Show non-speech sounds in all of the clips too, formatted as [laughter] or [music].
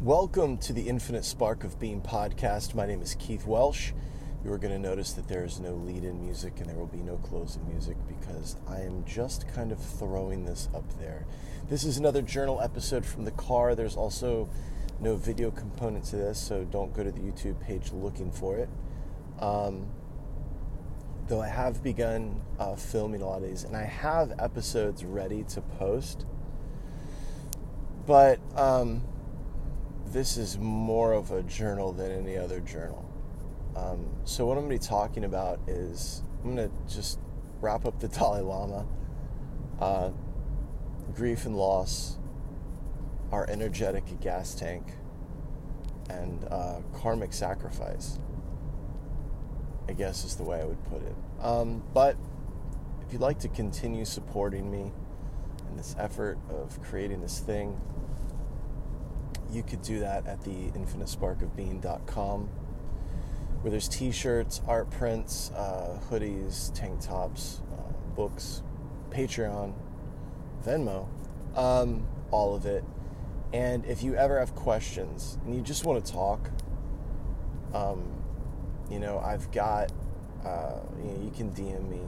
Welcome to the Infinite Spark of Being podcast. My name is Keith Welsh. You are going to notice that there is no lead in music and there will be no closing music because I am just kind of throwing this up there. This is another journal episode from the car. There's also no video component to this, so don't go to the YouTube page looking for it. Um, though I have begun uh, filming a lot of these and I have episodes ready to post. But um, this is more of a journal than any other journal. Um, so, what I'm going to be talking about is I'm going to just wrap up the [laughs] Dalai Lama, uh, grief and loss, our energetic gas tank, and uh, karmic sacrifice. I guess is the way I would put it. Um, but if you'd like to continue supporting me in this effort of creating this thing, you could do that at the infinitesparkofbeing.com where there's t-shirts, art prints, uh, hoodies, tank tops, uh, books, Patreon, Venmo, um, all of it. And if you ever have questions and you just want to talk, um, you know, I've got, uh, you, know, you can DM me.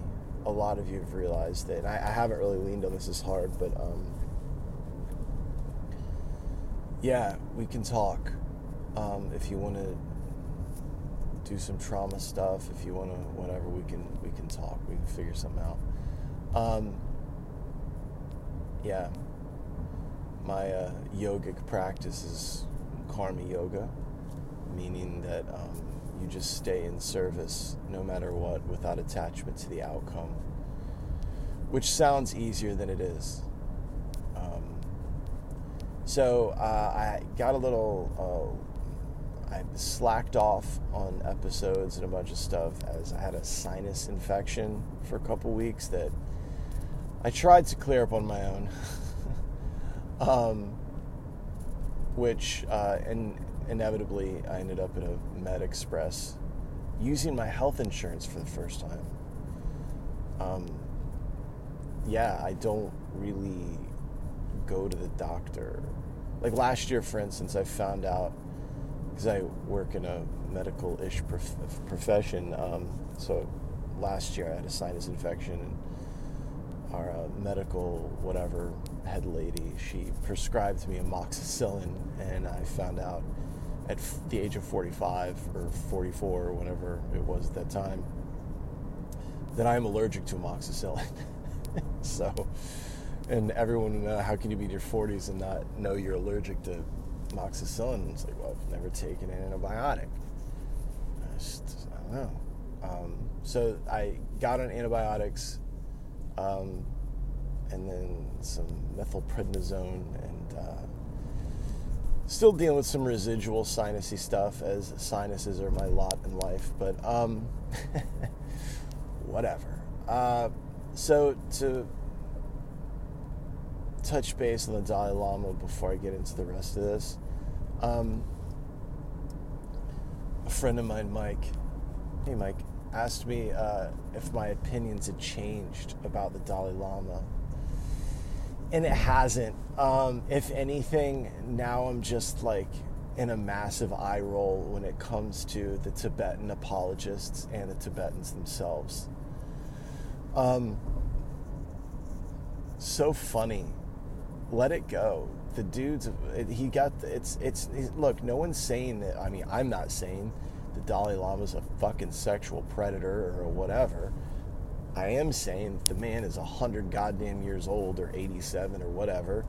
A lot of you have realized that. I, I haven't really leaned on this as hard, but um, yeah, we can talk. Um, if you want to do some trauma stuff, if you want to, whatever, we can we can talk. We can figure something out. Um, yeah, my uh, yogic practice is karma yoga, meaning that um, you just stay in service no matter what, without attachment to the outcome. Which sounds easier than it is. So uh, I got a little, uh, I slacked off on episodes and a bunch of stuff as I had a sinus infection for a couple weeks that I tried to clear up on my own. [laughs] um, which, uh, and inevitably, I ended up in a Med Express using my health insurance for the first time. Um, yeah, I don't really go to the doctor. Like last year, for instance, I found out because I work in a medical ish prof- profession. Um, so last year I had a sinus infection, and our uh, medical whatever head lady she prescribed me amoxicillin, and I found out at f- the age of 45 or 44 or whatever it was at that time that I'm allergic to amoxicillin. [laughs] so and everyone uh, how can you be in your 40s and not know you're allergic to amoxicillin it's like well i've never taken an antibiotic. I just i don't know. Um, so i got on antibiotics um, and then some methylprednisone and uh, still dealing with some residual sinusy stuff as sinuses are my lot in life but um, [laughs] whatever. Uh, so to touch base on the Dalai Lama before I get into the rest of this. Um, a friend of mine, Mike, hey Mike, asked me uh, if my opinions had changed about the Dalai Lama. And it hasn't. Um, if anything, now I'm just like in a massive eye roll when it comes to the Tibetan apologists and the Tibetans themselves. Um, so funny let it go. The dude's he got it's it's look. No one's saying that. I mean, I'm not saying the Dalai Lama's a fucking sexual predator or whatever. I am saying the man is a hundred goddamn years old or 87 or whatever,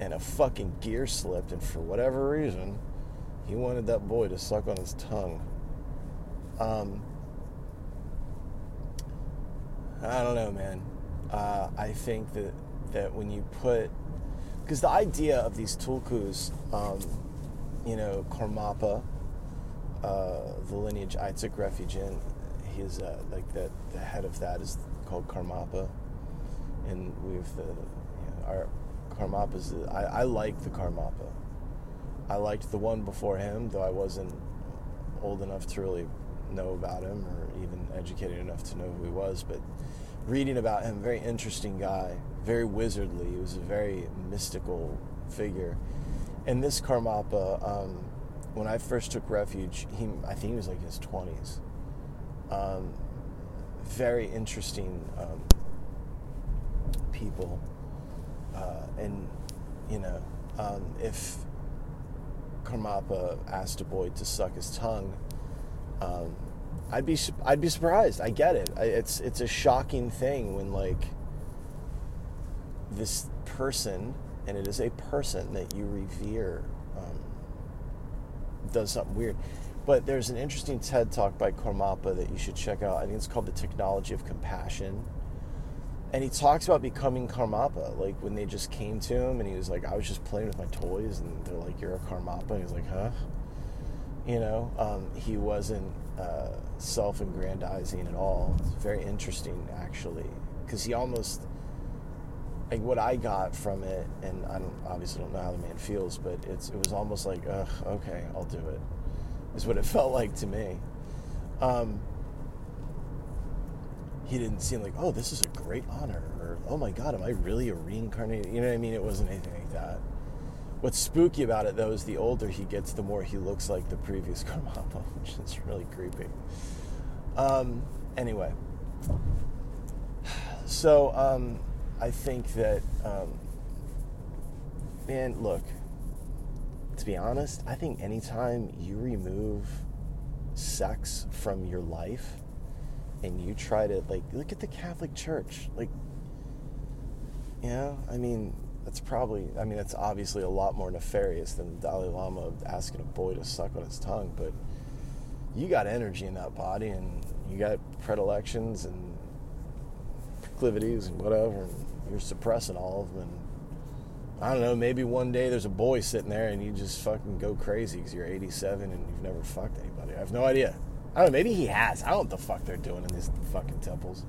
and a fucking gear slipped, and for whatever reason, he wanted that boy to suck on his tongue. Um, I don't know, man. Uh, I think that that when you put because the idea of these tulkus, um, you know, Karmapa, uh, the lineage I took refuge in, he's uh, like the, the head of that is called Karmapa, and we've the you know, our Karmapa's. I, I like the Karmapa. I liked the one before him, though I wasn't old enough to really know about him or even educated enough to know who he was, but reading about him, very interesting guy, very wizardly. He was a very mystical figure. And this Karmapa, um, when I first took refuge, he I think he was like in his twenties. Um, very interesting um, people, uh, and you know, um, if Karmapa asked a boy to suck his tongue, um, I'd be I'd be surprised. I get it. It's it's a shocking thing when like this person, and it is a person that you revere, um, does something weird. But there's an interesting TED talk by Karmapa that you should check out. I think it's called The Technology of Compassion. And he talks about becoming Karmapa, like when they just came to him and he was like, I was just playing with my toys, and they're like, You're a Karmapa. And he's like, Huh? You know, um, he wasn't uh, self aggrandizing at all. It's very interesting, actually, because he almost like what I got from it, and I don't obviously don't know how the man feels, but it's it was almost like, ugh, okay, I'll do it. Is what it [laughs] felt like to me. Um, he didn't seem like, oh, this is a great honor, or oh my god, am I really a reincarnated? You know what I mean? It wasn't anything like that. What's spooky about it though is the older he gets, the more he looks like the previous [laughs] Karmapa, which is really creepy. Um, anyway, [sighs] so um, I think that, um, man, look, to be honest, I think anytime you remove sex from your life and you try to, like, look at the Catholic Church. Like, you know, I mean, that's probably, I mean, that's obviously a lot more nefarious than the Dalai Lama asking a boy to suck on his tongue, but you got energy in that body and you got predilections and proclivities and whatever, and you're suppressing all of them. And I don't know, maybe one day there's a boy sitting there and you just fucking go crazy because you're 87 and you've never fucked anybody. I have no idea. I don't know, maybe he has. I don't know what the fuck they're doing in these fucking temples.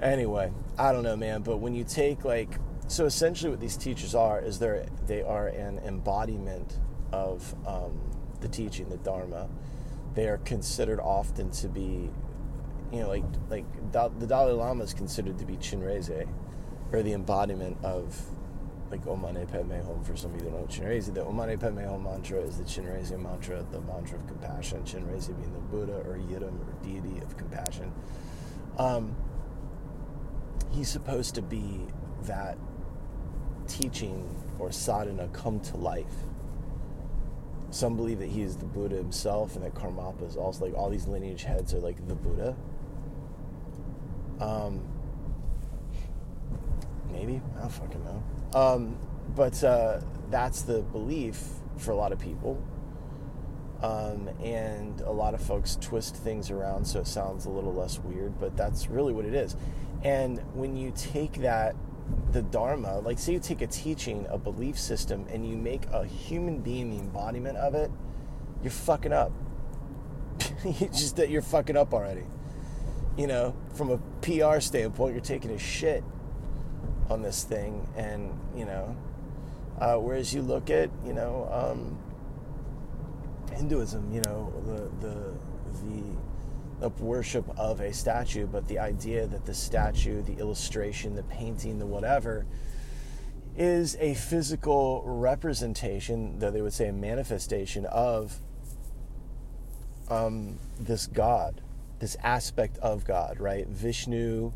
Anyway, I don't know, man, but when you take like so essentially what these teachers are is they're they are an embodiment of um, the teaching, the Dharma. They are considered often to be you know, like like the Dalai Lama is considered to be Chenrezig, or the embodiment of like Om Mani Padme Hum. For some of you that don't know Chenrezig, the Om Mani Padme Hum mantra is the Chenrezig mantra, the mantra of compassion. Chenrezig being the Buddha or Yidam or deity of compassion. Um, he's supposed to be that teaching or sadhana come to life. Some believe that he is the Buddha himself and that Karmapa is also like all these lineage heads are like the Buddha. Um, maybe I don't fucking know. Um, but uh, that's the belief for a lot of people, um, and a lot of folks twist things around so it sounds a little less weird. But that's really what it is. And when you take that, the Dharma, like say you take a teaching, a belief system, and you make a human being the embodiment of it, you're fucking up. [laughs] you just that you're fucking up already you know, from a PR standpoint, you're taking a shit on this thing, and you know, uh, whereas you look at you know um, Hinduism, you know, the the the the worship of a statue, but the idea that the statue, the illustration, the painting, the whatever, is a physical representation, though they would say a manifestation of um, this God this aspect of God, right? Vishnu,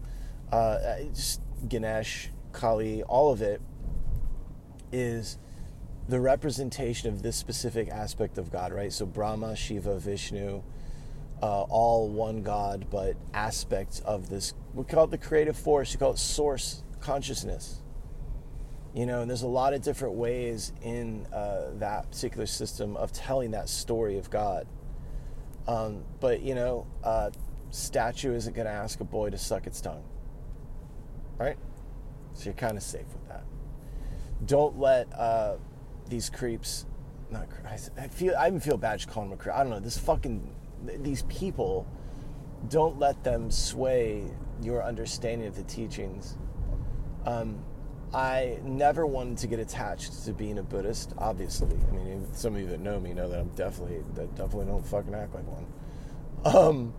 uh, just Ganesh, Kali, all of it is the representation of this specific aspect of God, right? So Brahma, Shiva, Vishnu, uh, all one God, but aspects of this. We call it the creative force. You call it source consciousness. You know, and there's a lot of different ways in uh, that particular system of telling that story of God. Um, but you know, uh, statue isn't going to ask a boy to suck its tongue, right? So you're kind of safe with that. Don't let uh, these creeps. Not I feel I even feel bad just calling them a creep. I don't know. This fucking these people. Don't let them sway your understanding of the teachings. Um, I never wanted to get attached to being a Buddhist. Obviously, I mean, some of you that know me know that I'm definitely that definitely don't fucking act like one. Um,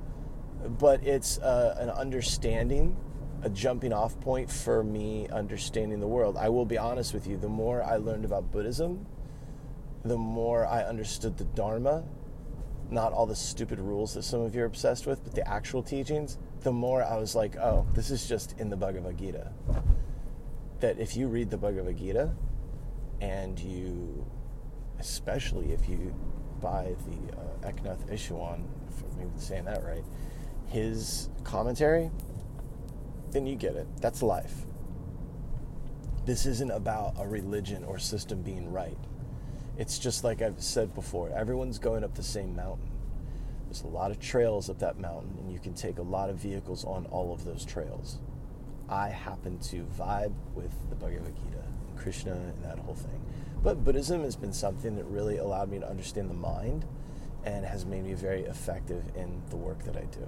but it's uh, an understanding, a jumping off point for me understanding the world. I will be honest with you, the more I learned about Buddhism, the more I understood the Dharma, not all the stupid rules that some of you are obsessed with, but the actual teachings, the more I was like, oh, this is just in the Bhagavad Gita. That if you read the Bhagavad Gita and you, especially if you buy the uh, Eknath Easwaran, if I'm even saying that right, his commentary, then you get it. That's life. This isn't about a religion or system being right. It's just like I've said before everyone's going up the same mountain. There's a lot of trails up that mountain, and you can take a lot of vehicles on all of those trails. I happen to vibe with the Bhagavad Gita and Krishna and that whole thing. But Buddhism has been something that really allowed me to understand the mind and has made me very effective in the work that I do.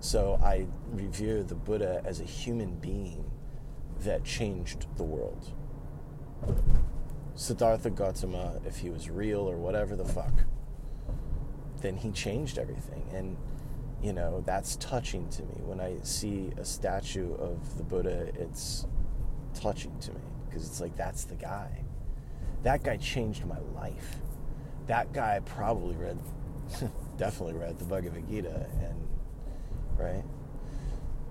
So I revere the Buddha as a human being that changed the world. Siddhartha Gautama, if he was real or whatever the fuck, then he changed everything. And, you know, that's touching to me. When I see a statue of the Buddha, it's touching to me because it's like, that's the guy. That guy changed my life. That guy probably read, [laughs] definitely read the Bhagavad Gita and right?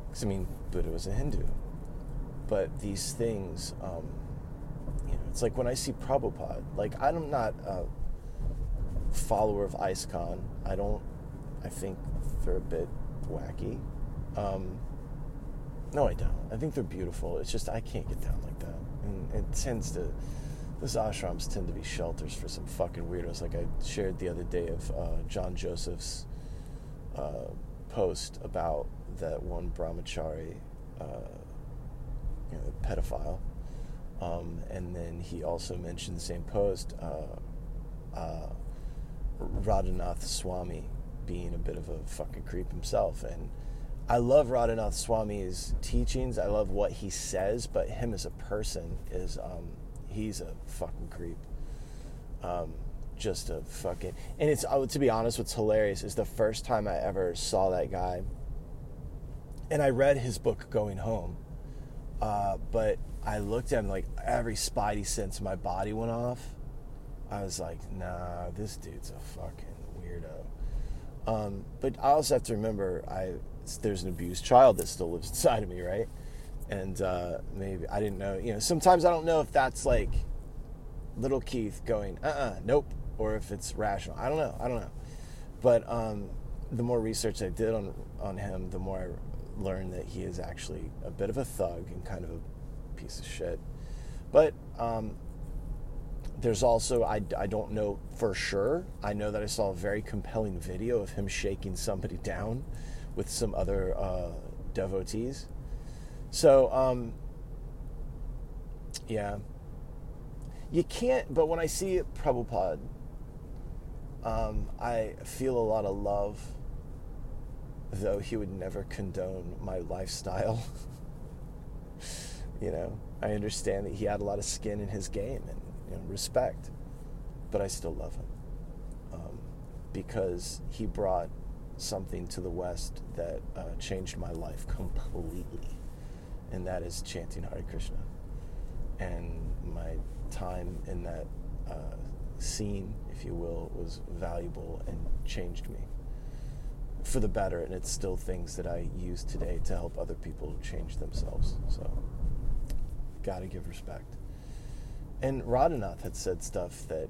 Because I mean, Buddha was a Hindu, but these things, um, you know, it's like when I see Prabhupada. Like I'm not a follower of ISKCON. I don't. I think they're a bit wacky. Um, no, I don't. I think they're beautiful. It's just I can't get down like that, and it tends to. Those ashrams tend to be shelters for some fucking weirdos. Like I shared the other day of uh, John Joseph's uh, post about that one brahmachari, uh, you know, pedophile. Um, and then he also mentioned the same post uh, uh, Radhanath Swami being a bit of a fucking creep himself. And I love Radhanath Swami's teachings. I love what he says, but him as a person is um, he's a fucking creep. Um, just a fucking and it's uh, to be honest what's hilarious is the first time i ever saw that guy and i read his book going home uh, but i looked at him like every spidey sense of my body went off. I was like nah this dude's a fucking weirdo. Um, but i also have to remember i there's an abused child that still lives inside of me right? And uh, maybe i didn't know you know sometimes i don't know if that's like little keith going uh-uh nope or if it's rational. I don't know. I don't know. But um, the more research I did on on him, the more I learned that he is actually a bit of a thug and kind of a piece of shit. But um, there's also I, I don't know for sure. I know that I saw a very compelling video of him shaking somebody down with some other uh, devotees. So um, yeah, you can't. But when I see Prabhupada um, I feel a lot of love, though he would never condone my lifestyle. [laughs] you know, I understand that he had a lot of skin in his game and you know, respect, but I still love him um, because he brought something to the West that uh, changed my life completely, and that is chanting Hare Krishna. And my time in that uh, scene, if you will, was valuable and changed me for the better. And it's still things that I use today to help other people change themselves. So, gotta give respect. And Radhanath had said stuff that,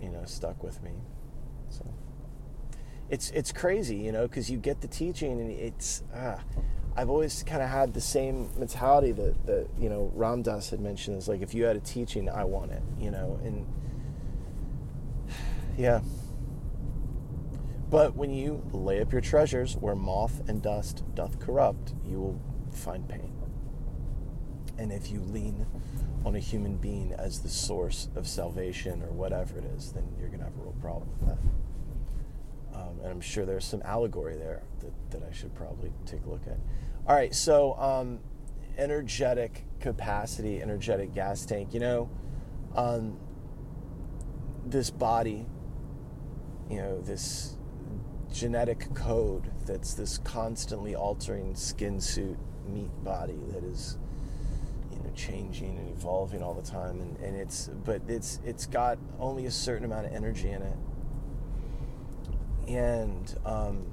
you know, stuck with me. So, it's it's crazy, you know, because you get the teaching and it's ah, I've always kind of had the same mentality that that you know Ram Dass had mentioned is like if you had a teaching, I want it, you know, and yeah. But when you lay up your treasures where moth and dust doth corrupt, you will find pain. And if you lean on a human being as the source of salvation or whatever it is, then you're going to have a real problem with that. Um, and I'm sure there's some allegory there that, that I should probably take a look at. All right, so um, energetic capacity, energetic gas tank. You know, um, this body you know, this genetic code that's this constantly altering skin suit meat body that is, you know, changing and evolving all the time. And, and it's but it's it's got only a certain amount of energy in it. And um,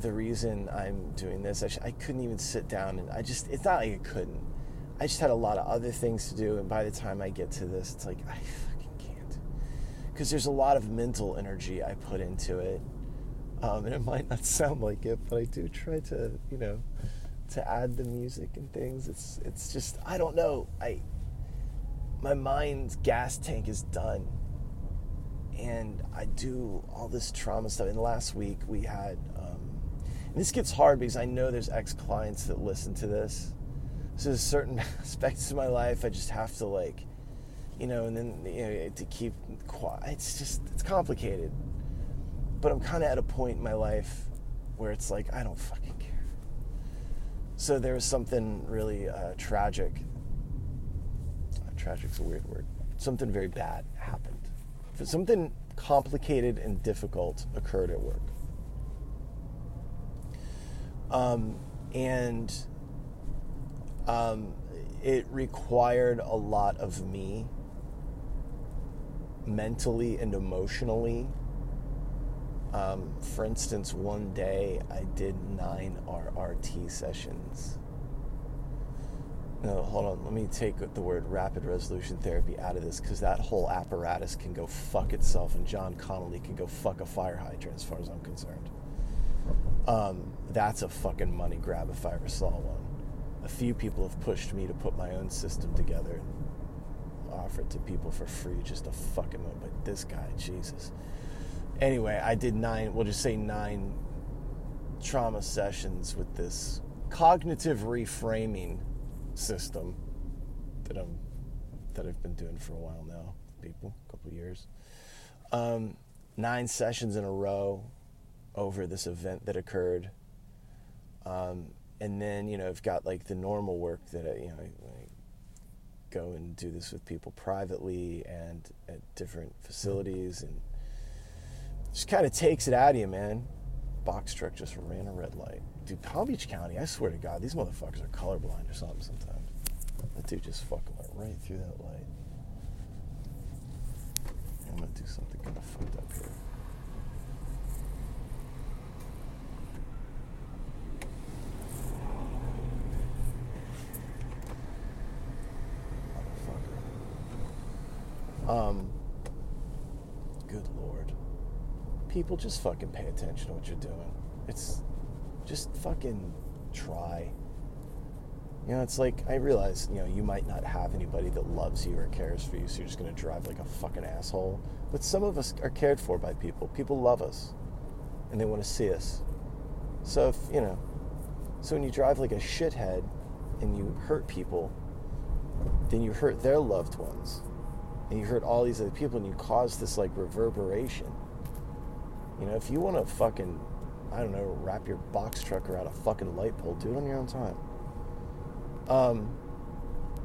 the reason I'm doing this I, sh- I couldn't even sit down and I just it's not like I couldn't. I just had a lot of other things to do. And by the time I get to this it's like I because there's a lot of mental energy I put into it um, and it might not sound like it but I do try to you know to add the music and things. It's it's just I don't know. I my mind's gas tank is done. And I do all this trauma stuff. And last week we had, um, and this gets hard because I know there's ex clients that listen to this. So there's certain [laughs] aspects of my life I just have to like, you know, and then you know, to keep quiet. It's just it's complicated. But I'm kind of at a point in my life where it's like I don't fucking care. So there was something really uh, tragic. Tragic's a weird word. Something very bad happened. Something complicated and difficult occurred at work. Um, and um, it required a lot of me mentally and emotionally um, for instance, one day I did nine RRT sessions. No, hold on. Let me take the word rapid resolution therapy out of this because that whole apparatus can go fuck itself, and Jon Connelly can go fuck a fire hydrant, as far as I'm concerned. Um, that's a fucking money grab if I ever saw one. A few people have pushed me to put my own system together and offer it to people for free just a fucking moment. But this guy, Jesus anyway, I did nine, we'll just say nine trauma sessions with this cognitive reframing system that I'm that I've been doing for a while now, people, a couple years. Um, nine sessions in a row over this event that occurred. Um, and then, you know, I've got like the normal work that I, you know, I go and do this with people privately and at different facilities and just kind of takes it out of you, man. Box truck just ran a red light. Dude, Palm Beach County, I swear to God, these motherfuckers are colorblind or something sometimes. That dude just fucking went right through that light. I'm gonna do something kind of fucked up here. Um, good lord people just fucking pay attention to what you're doing. It's just fucking try. You know, it's like I realize, you know, you might not have anybody that loves you or cares for you, so you're just gonna drive like a fucking asshole. But some of us are cared for by people. People love us and they want to see us. So if you know, so when you drive like a shithead and you hurt people, then you hurt their loved ones. And you hurt all these other people and you cause this like reverberation. You know, if you want to fucking, I don't know, wrap your box truck around a fucking light pole, do it on your own time. Um,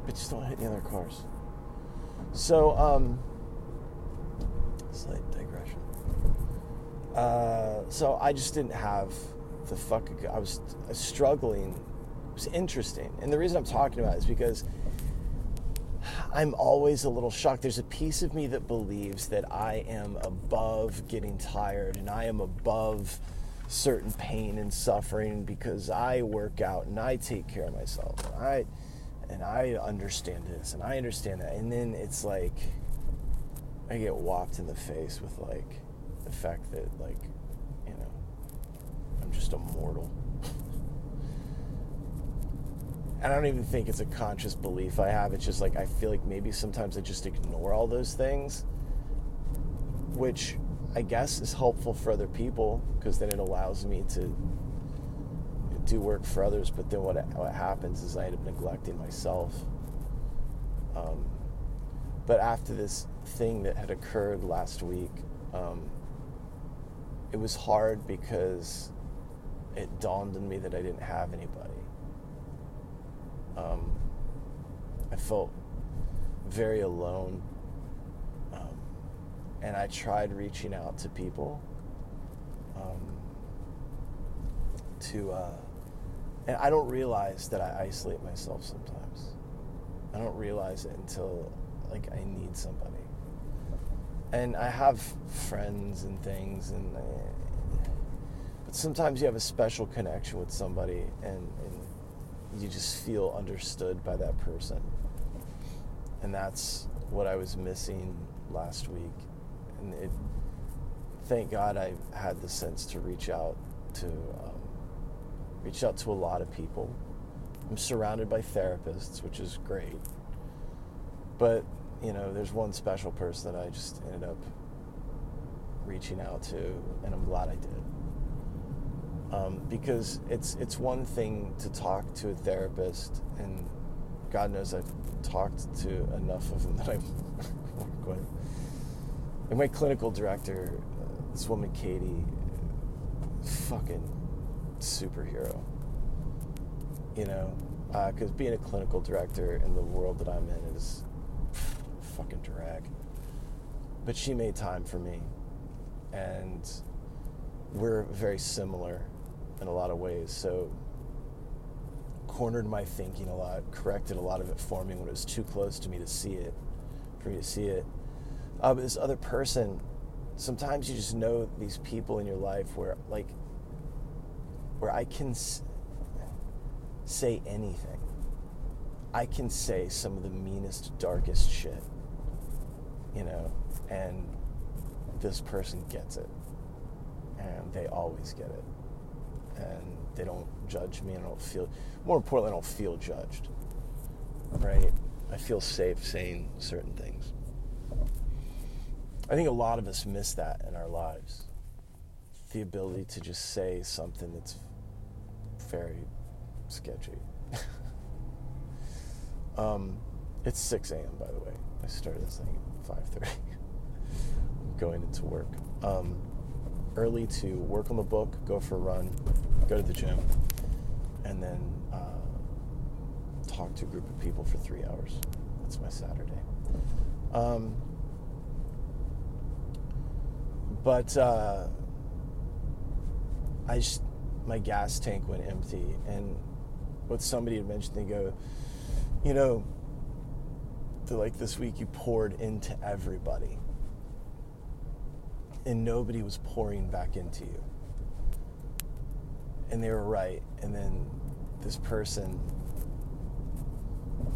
but just don't hit any other cars. So, um, slight digression. Uh, so I just didn't have the fuck. I was struggling. It was interesting, and the reason I'm talking about it is because I'm always a little shocked. There's a piece of me that believes that I am above getting tired and I am above certain pain and suffering because I work out and I take care of myself. And I and I understand this and I understand that. And then it's like I get whopped in the face with like the fact that like, you know, I'm just a mortal. And I don't even think it's a conscious belief I have. It's just like I feel like maybe sometimes I just ignore all those things, which I guess is helpful for other people because then it allows me to do work for others. But then what what happens is I end up neglecting myself. Um, but after this thing that had occurred last week, um, it was hard because it dawned on me that I didn't have anybody um, I felt very alone. Um, and I tried reaching out to people um, to uh, And I don't realize that I isolate myself sometimes. I don't realize it until like I need somebody. And I have friends and things, and uh, but sometimes you have a special connection with somebody, and you just feel understood by that person. And that's what I was missing last week. And it, thank God I had the sense to reach out to um, reach out to a lot of people. I'm surrounded by therapists, which is great. But, you know, there's one special person that I just ended up reaching out to, and I'm glad I did. Um, because it's it's one thing to talk to a therapist, and God knows I've talked to enough of them [laughs] that I work with. And my clinical director, uh, this woman Katie, fucking superhero. You know, because uh, being a clinical director in the world that I'm in is fucking drag. But she made time for me, and we're very similar in a lot of ways. So cornered my thinking a lot, corrected a lot of it for me when it was too close to me to see it, for me to see it. Uh, but this other person, sometimes you just know these people in your life where, like, where I can s- say anything. I can say some of the meanest, darkest shit, you know, and this person gets it. And they always get it. And they don't judge me, and I don't feel, more importantly, I don't feel judged, right? I feel safe saying certain things. I think a lot of us miss that in our lives the ability to just say something that's very sketchy. [laughs] um, it's 6 a.m. by the way. I started this thing at 5:30. [laughs] going into work. Um, early to work on the book, go for a run, go to the gym, and then uh, talk to a group of people for three hours. That's my Saturday. Um, but uh, I just my gas tank went empty, and what somebody had mentioned, they go, you know, like this week you poured into everybody and nobody was pouring back into you. And they were right. And then this person,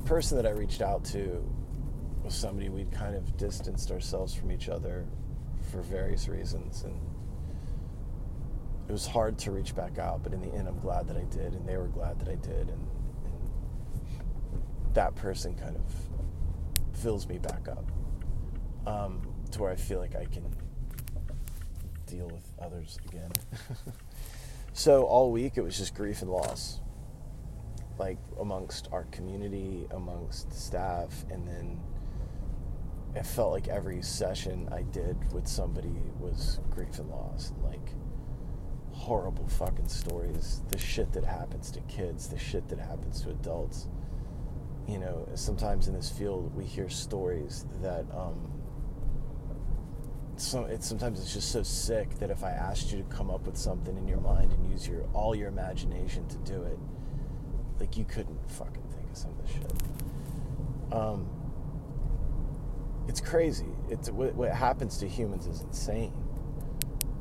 person that I reached out to, was somebody we'd kind of distanced ourselves from each other for various reasons, and it was hard to reach back out. But in the end, I'm glad that I did, and they were glad that I did, and, and that person kind of fills me back up um, to where I feel like I can deal with others again. [laughs] so all week it was just grief and loss, like amongst our community, amongst staff, and then it felt like every session I did with somebody was grief and loss, and like horrible fucking stories, the shit that happens to kids, the shit that happens to adults. You know, sometimes in this field we hear stories that um, it's sometimes it's just so sick that if I asked you to come up with something in your mind and use your all your imagination to do it, like you couldn't fucking think of some of this shit. Um, it's crazy. It's what, what happens to humans is insane.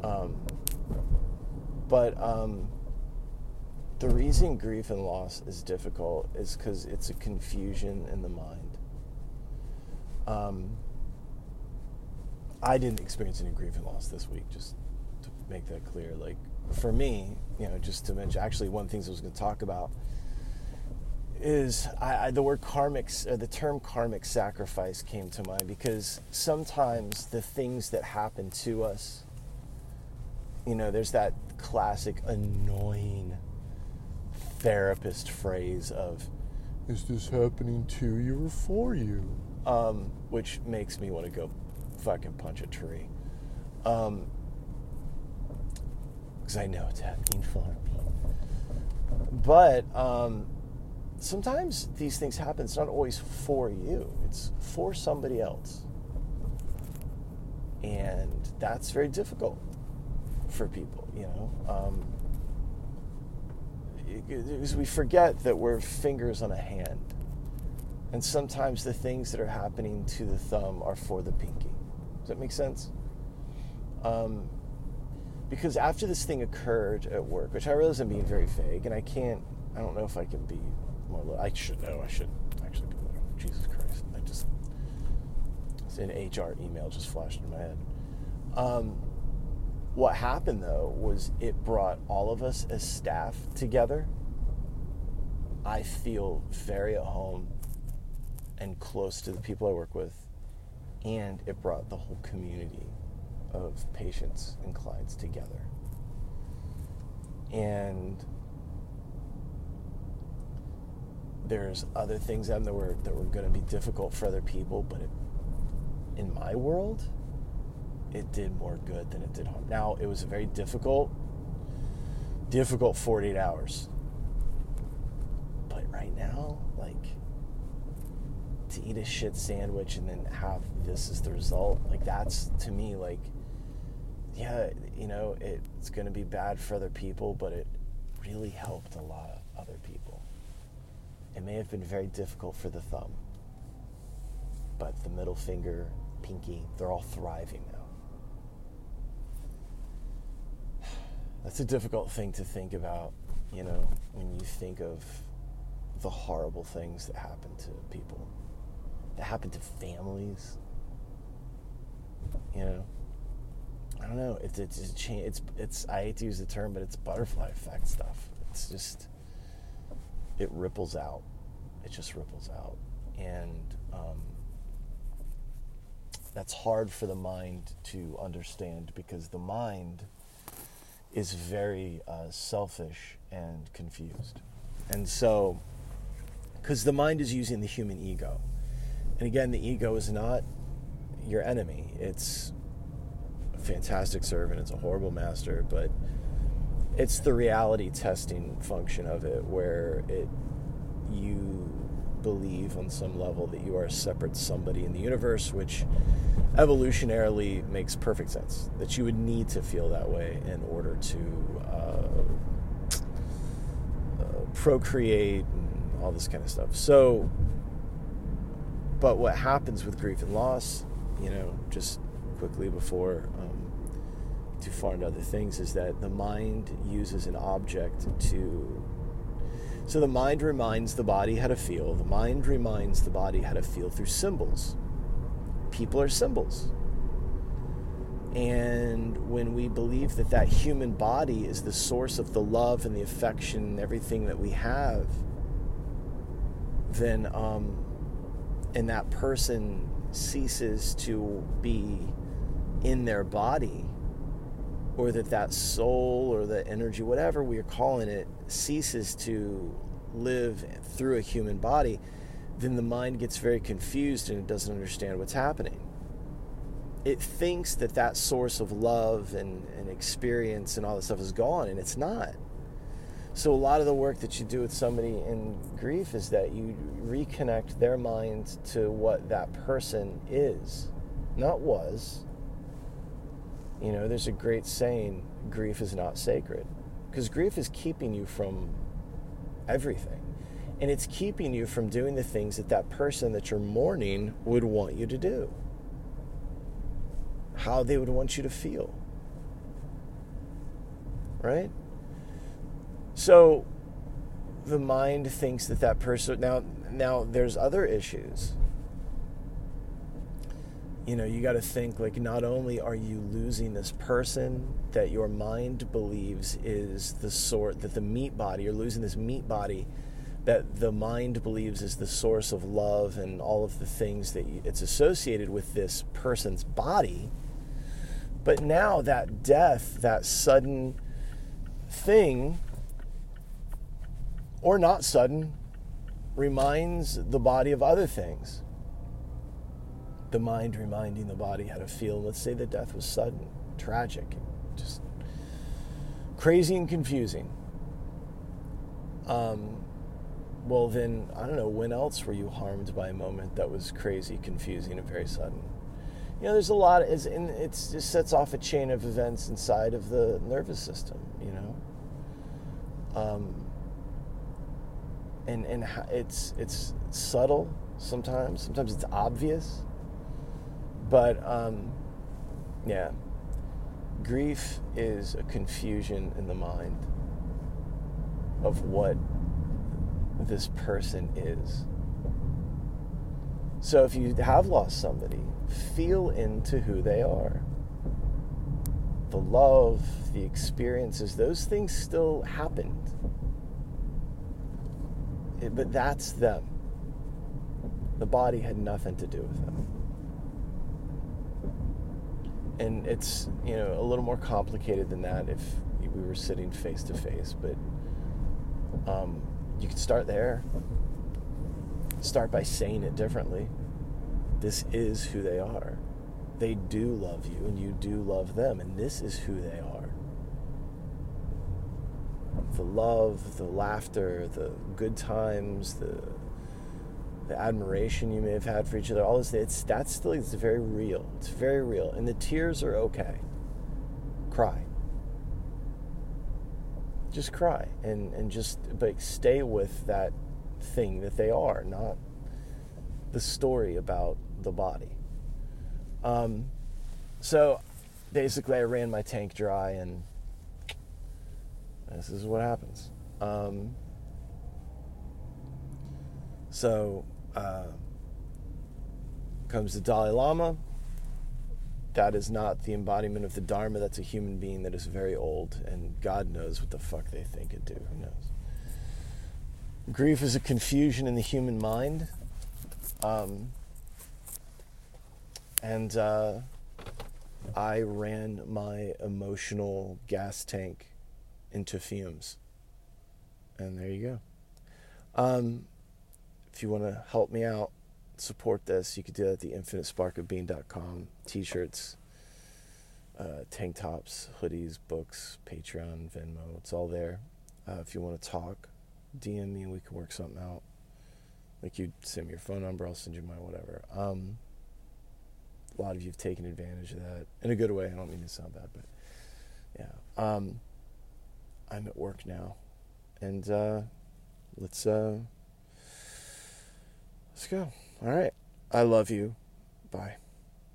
Um, but um, the reason grief and loss is difficult is because it's a confusion in the mind. Um, I didn't experience any grief and loss this week, just to make that clear. Like, for me, you know, just to mention, actually, one of the things I was going to talk about is I, I, the word karmic, uh, the term karmic sacrifice came to mind because sometimes the things that happen to us, you know, there's that classic annoying therapist phrase of, is this happening to you or for you? Um, which makes me want to go fucking punch a tree. Um, because I know it's happening for me. But um, sometimes these things happen. It's not always for you. It's for somebody else, and that's very difficult for people. You know, um, because we forget that we're fingers on a hand. And sometimes the things that are happening to the thumb are for the pinky. Does that make sense? Um, because after this thing occurred at work, which I realize I'm being very vague, and I can't, I don't know if I can be more. I should know. I should actually be literal. Jesus Christ! I just, it's an HR email just flashed in my head. Um, what happened though was it brought all of us as staff together. I feel very at home and close to the people I work with, and it brought the whole community of patients and clients together. And there's other things that were that were going to be difficult for other people, but it, in my world, it did more good than it did harm. Now, it was a very difficult, difficult 48 hours. But right now, like, to eat a shit sandwich and then have this as the result, like, that's to me, like, yeah, you know, it's going to be bad for other people, but it really helped a lot of other people. It may have been very difficult for the thumb, but the middle finger, pinky, they're all thriving now. [sighs] That's a difficult thing to think about, you know, when you think of the horrible things that happen to people, that happen to families. You know, I don't know. It's it's it's, it's it's I hate to use the term, but it's butterfly effect stuff. It's just it ripples out. It just ripples out, and um, that's hard for the mind to understand because the mind is very uh, selfish and confused. And so, because the mind is using the human ego. And again, the ego is not your enemy, it's a fantastic servant, it's a horrible master, but it's the reality testing function of it where it you believe on some level that you are a separate somebody in the universe, which evolutionarily makes perfect sense. That you would need to feel that way in order to uh, uh, procreate and all this kind of stuff. So, but what happens with grief and loss, you know, just quickly before um, too far into other things, is that the mind uses an object to so the mind reminds the body how to feel. The mind reminds the body how to feel through symbols. People are symbols. And when we believe that that human body is the source of the love and the affection and everything that we have, then, um, and that person ceases to be in their body, or that that soul or the energy, whatever we are calling it, ceases to live through a human body, then the mind gets very confused and it doesn't understand what's happening. It thinks that that source of love and, and experience and all that stuff is gone, and it's not. So, a lot of the work that you do with somebody in grief is that you reconnect their mind to what that person is, not was. You know, there's a great saying grief is not sacred because grief is keeping you from everything. And it's keeping you from doing the things that that person that you're mourning would want you to do, how they would want you to feel. Right? So the mind thinks that that person now now there's other issues you know, you got to think like not only are you losing this person that your mind believes is the sort that the meat body, you're losing this meat body that the mind believes is the source of love and all of the things that it's associated with this person's body. But now that death, that sudden thing, or not sudden, reminds the body of other things the mind reminding the body how to feel. Let's say the death was sudden, tragic, just crazy and confusing. Um, well, then, I don't know, when else were you harmed by a moment that was crazy, confusing, and very sudden? You know, there's a lot, of, it's, it just sets off a chain of events inside of the nervous system, you know? Um, and and it's it's subtle sometimes. Sometimes it's obvious, but um, yeah, grief is a confusion in the mind of what this person is. So if you have lost somebody, feel into who they are. The love, the experiences, those things still happened. But that's them. The body had nothing to do with them. And it's, you know, a little more complicated than that if we were sitting face to face, but um, you can start there. Start by saying it differently. This is who they are. They do love you, and you do love them, and this is who they are. The love, the laughter, the good times, the the admiration you may have had for each other, all this, it's that's still it's very real. It's very real. And the tears are okay. Cry just cry and, and just but stay with that thing that they are, not the story about the body. Um, so basically, I ran my tank dry, and this is what happens. Um, so uh, comes the Dalai Lama that is not the embodiment of the Dharma. That's a human being that is very old, and God knows what the fuck they think it do. Who knows? Grief is a confusion in the human mind. Um, and uh, I ran my emotional gas tank into fumes. And there you go. Um, if you want to help me out, support this, you could do that at the infinitesparkofbeing.com. T-shirts, uh, tank tops, hoodies, books, Patreon, Venmo. It's all there. Uh, if you want to talk, DM me and we can work something out. Like you send me your phone number, I'll send you my whatever. Um, a lot of you have taken advantage of that in a good way. I don't mean to sound bad, but yeah. Um, I'm at work now, and uh, let's uh, let's go. All right. I love you. Bye.